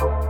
you.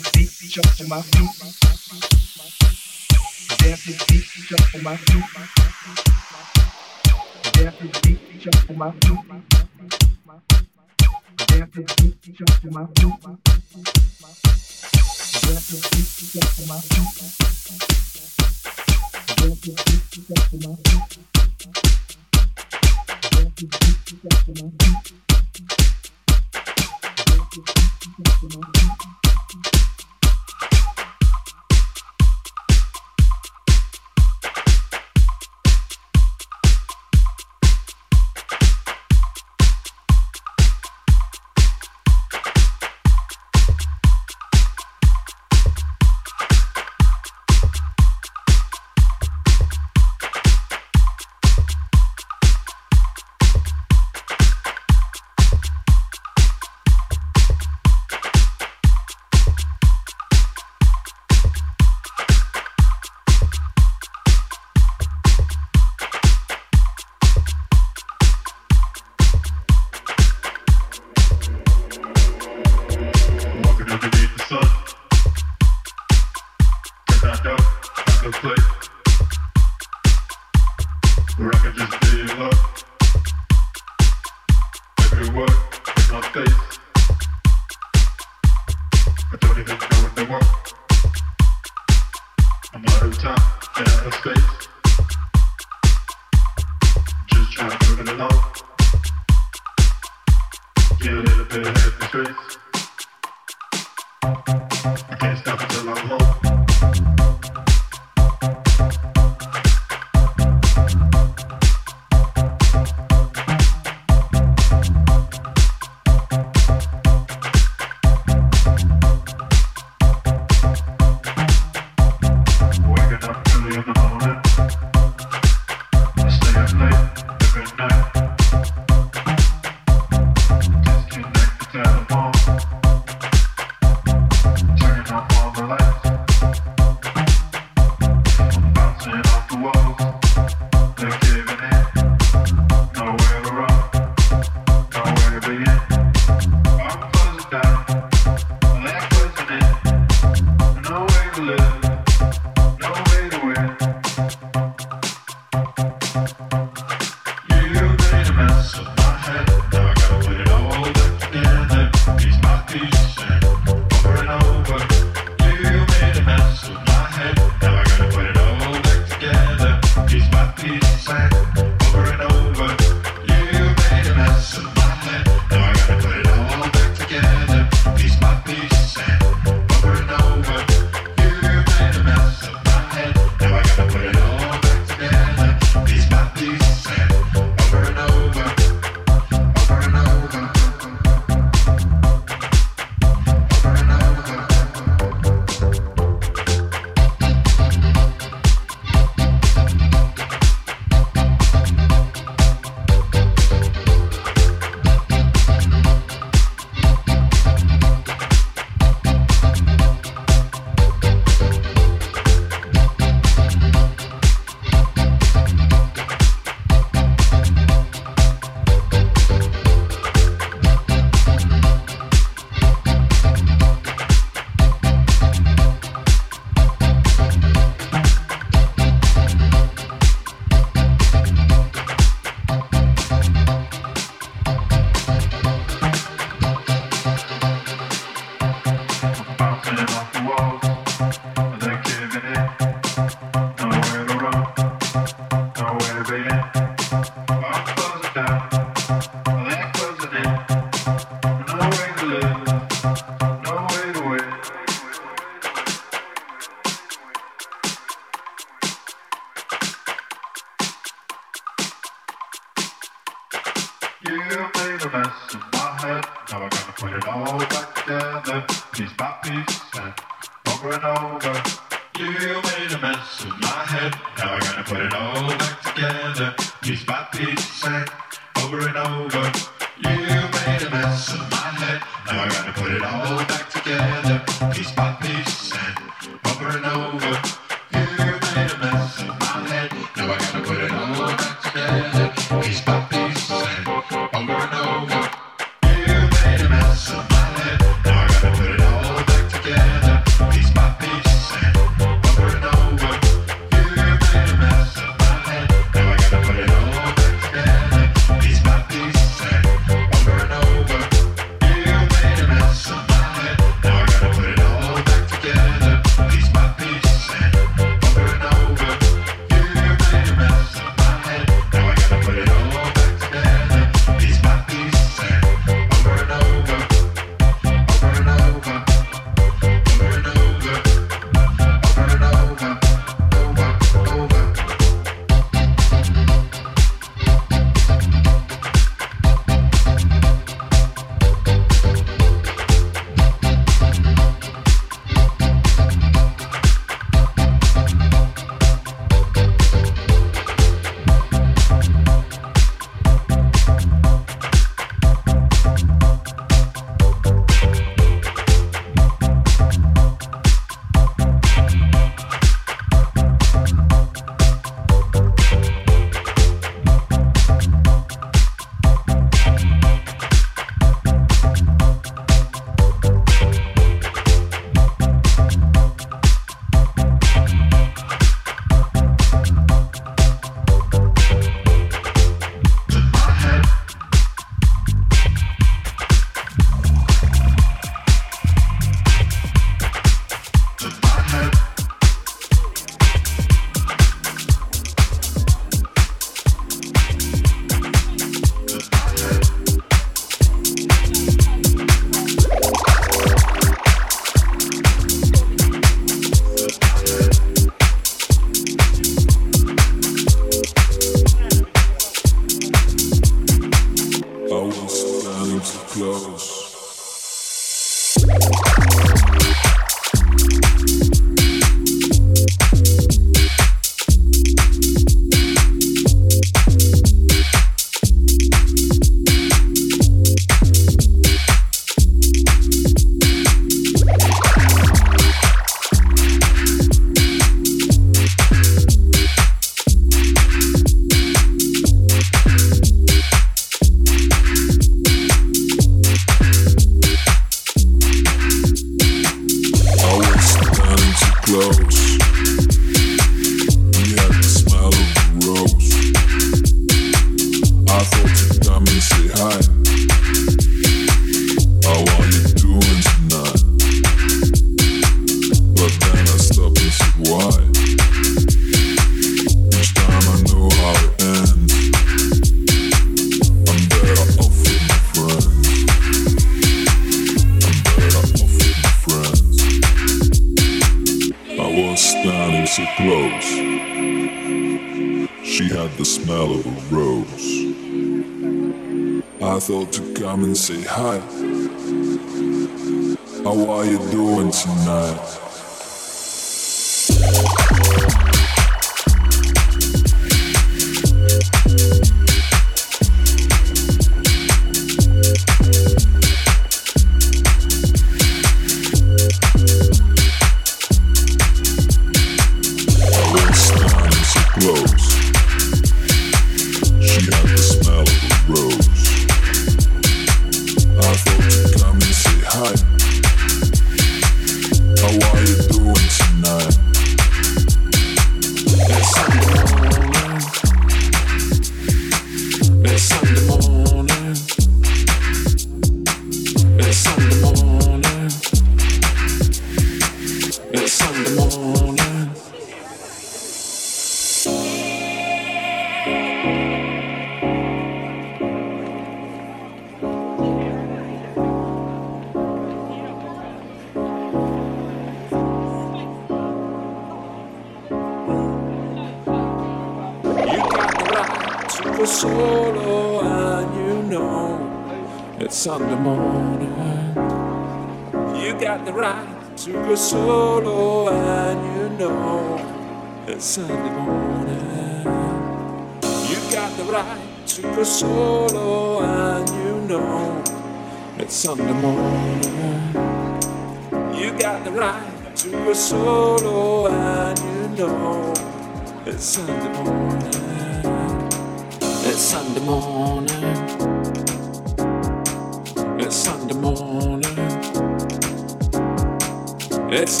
It's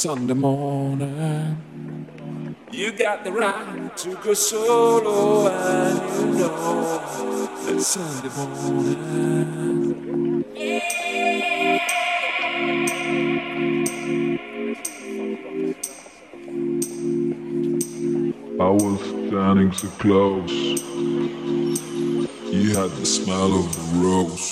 Sunday morning. You got the right to go solo, and you know that Sunday morning. I was standing so close. You had the smell of rose.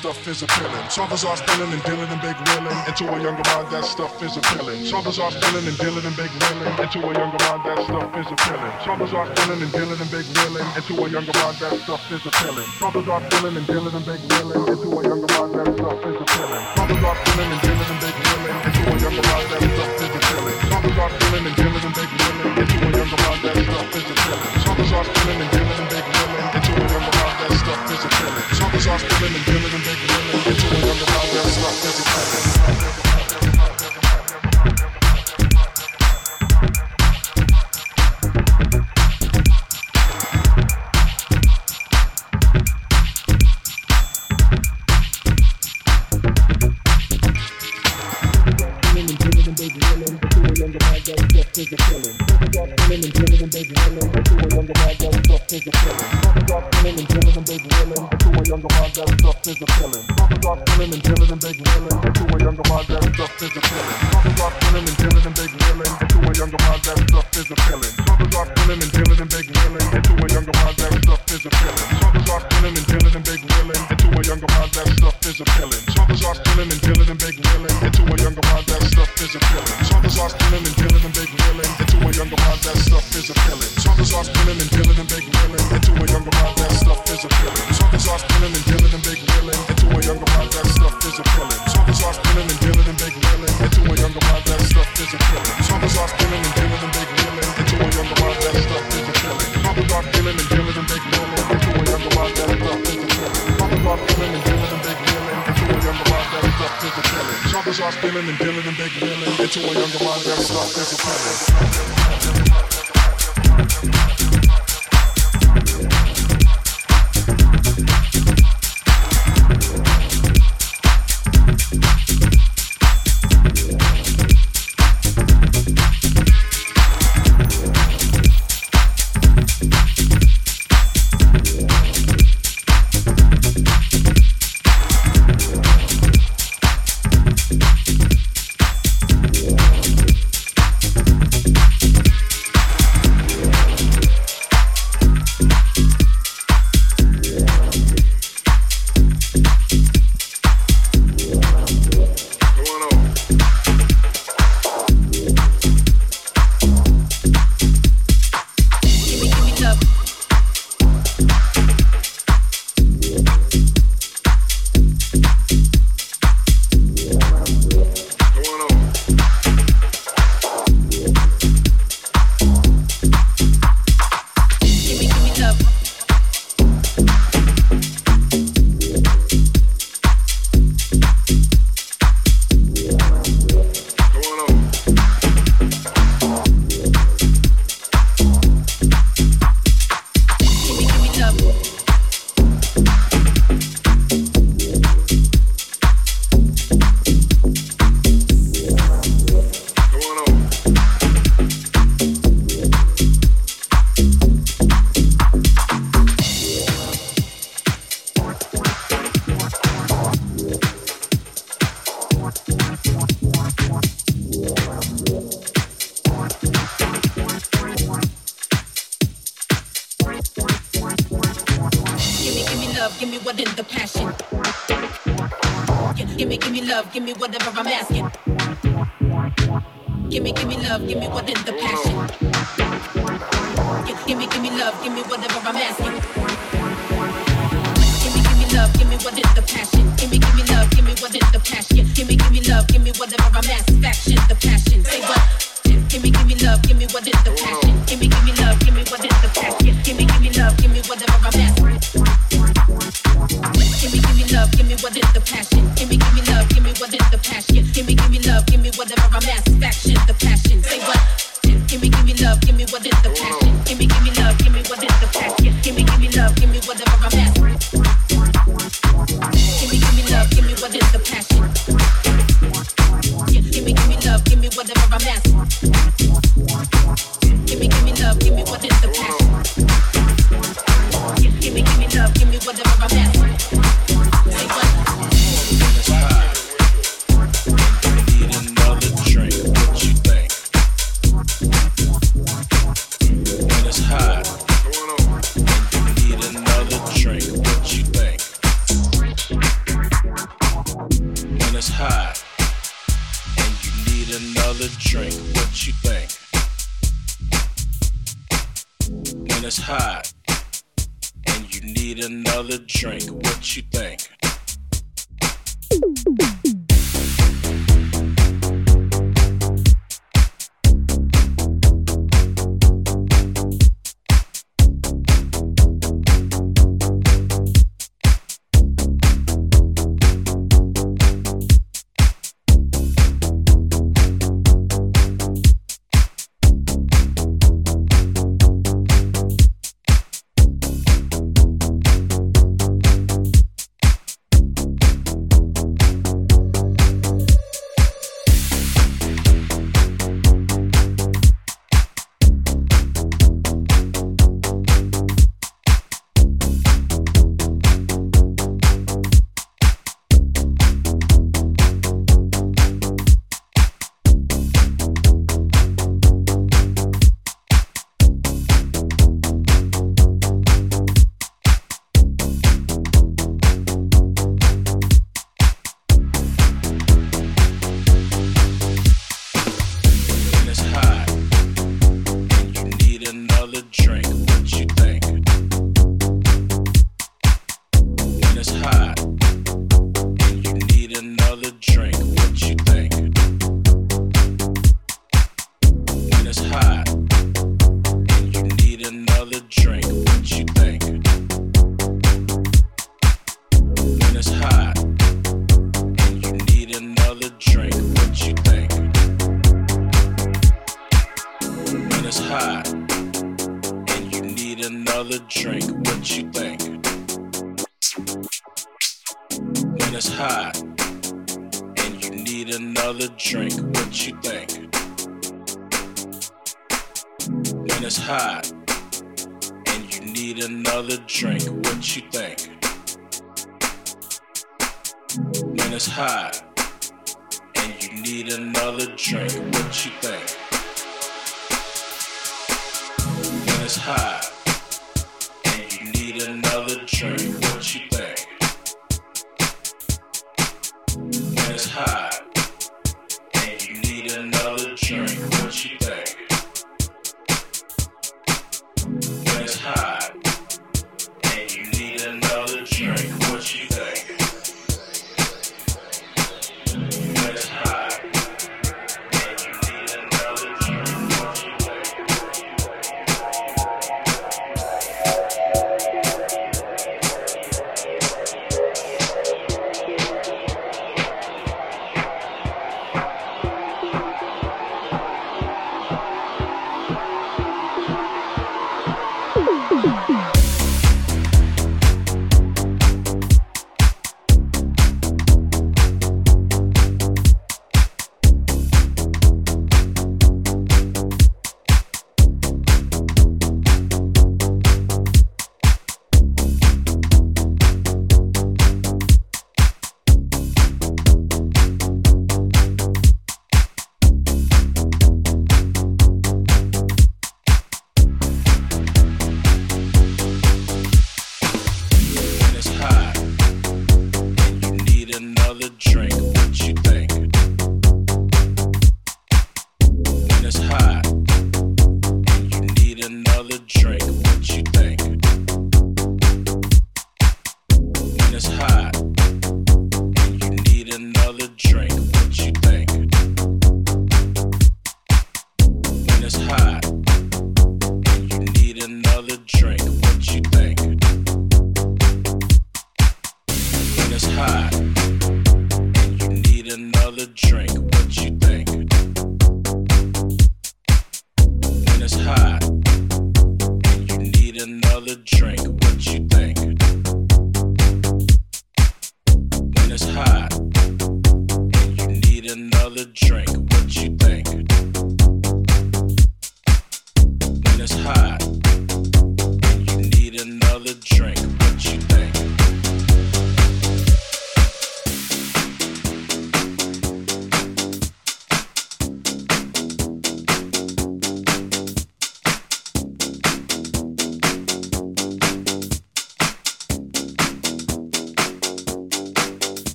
Stuff is appealing. Others are spinning and dealing and big wheeling. Into a younger mind, that stuff is appealing. Others are spinning and dealing and big wheeling. Into a younger mind, that stuff is appealing. Others are spinning and dealing and big wheeling. Into a younger mind, that stuff is appealing. Others are spinning and dealing and big wheeling. Into a younger mind, that stuff is appealing. Others are spinning and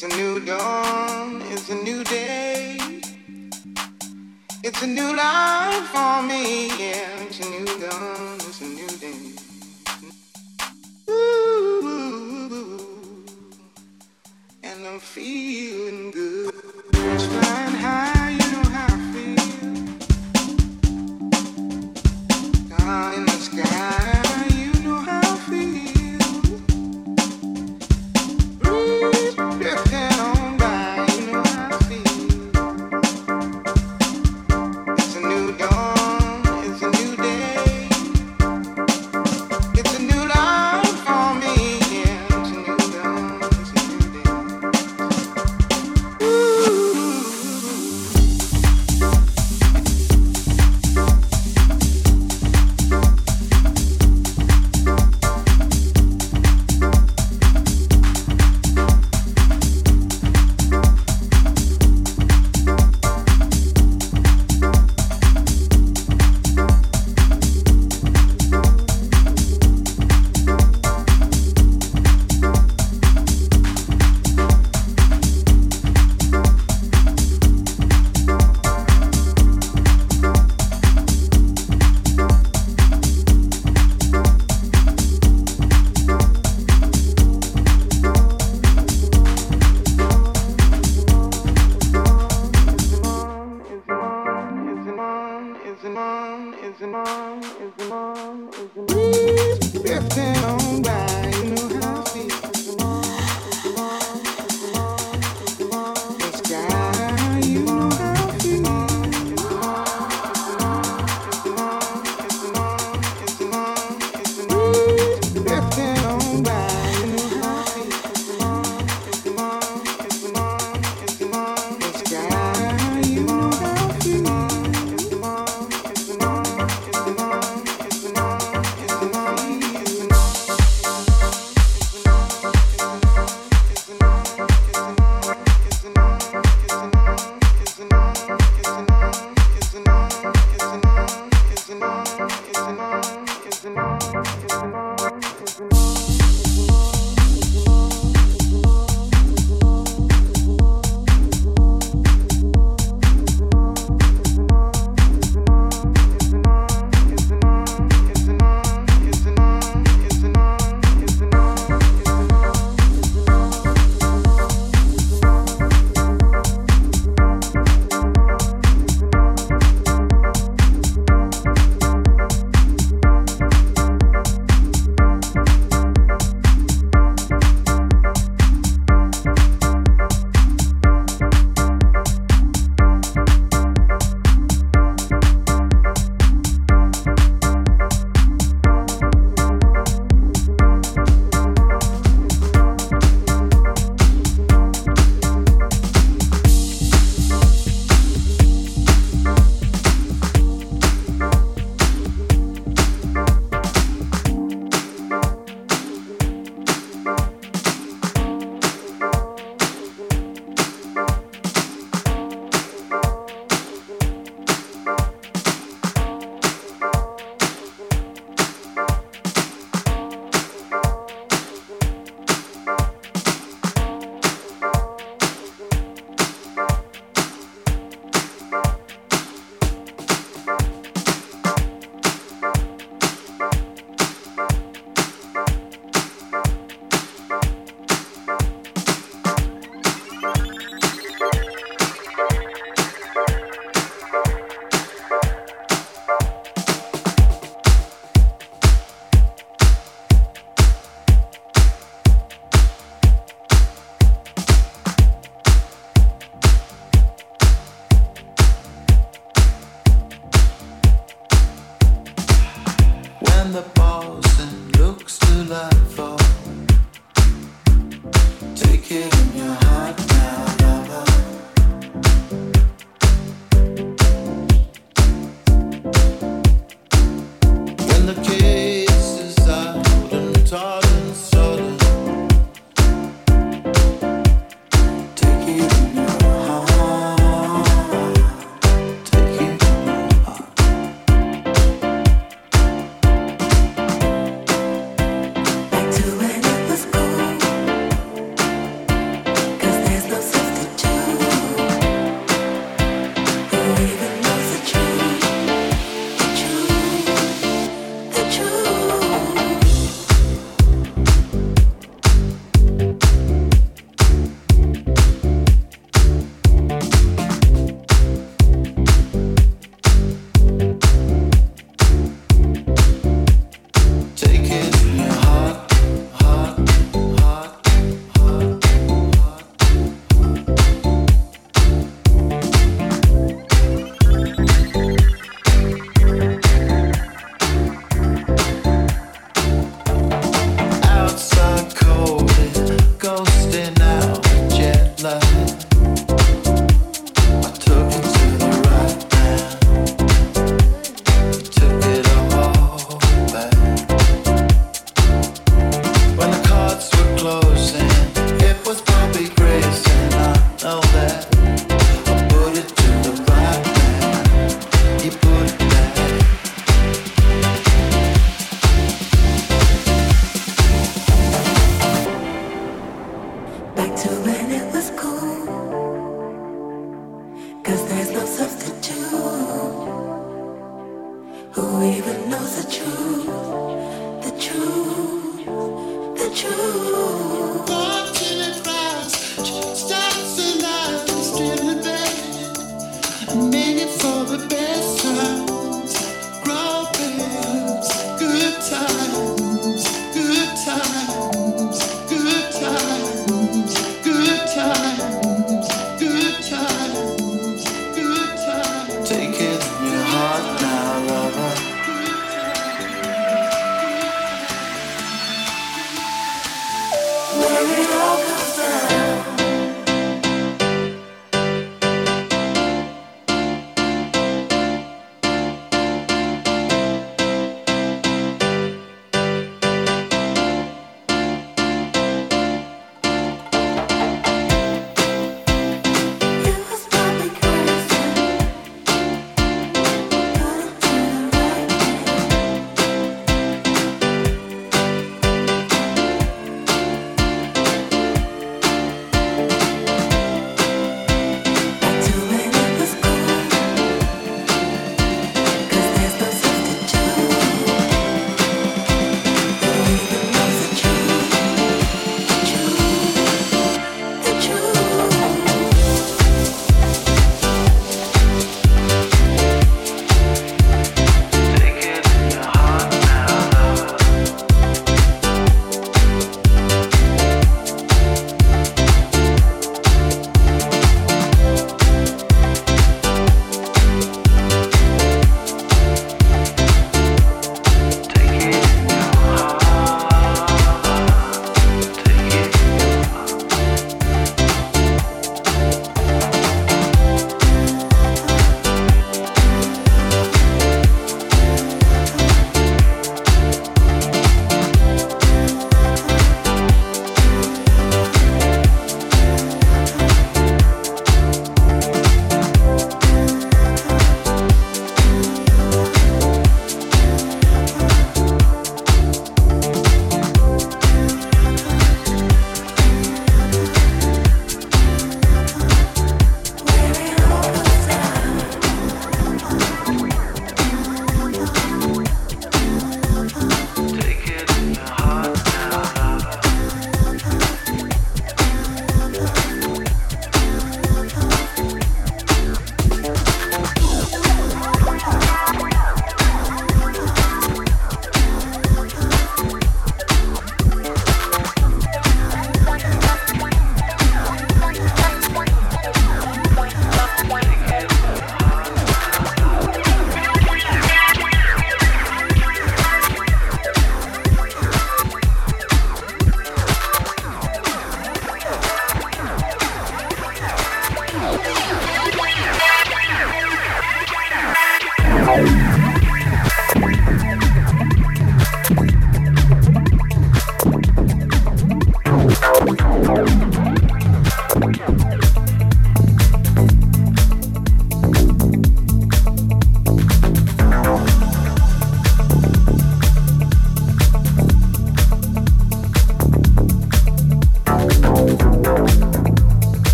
It's a new dawn, it's a new day. It's a new life for me, yeah. It's a new dawn, it's a new day. Ooh, and I'm feeling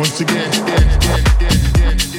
Once again.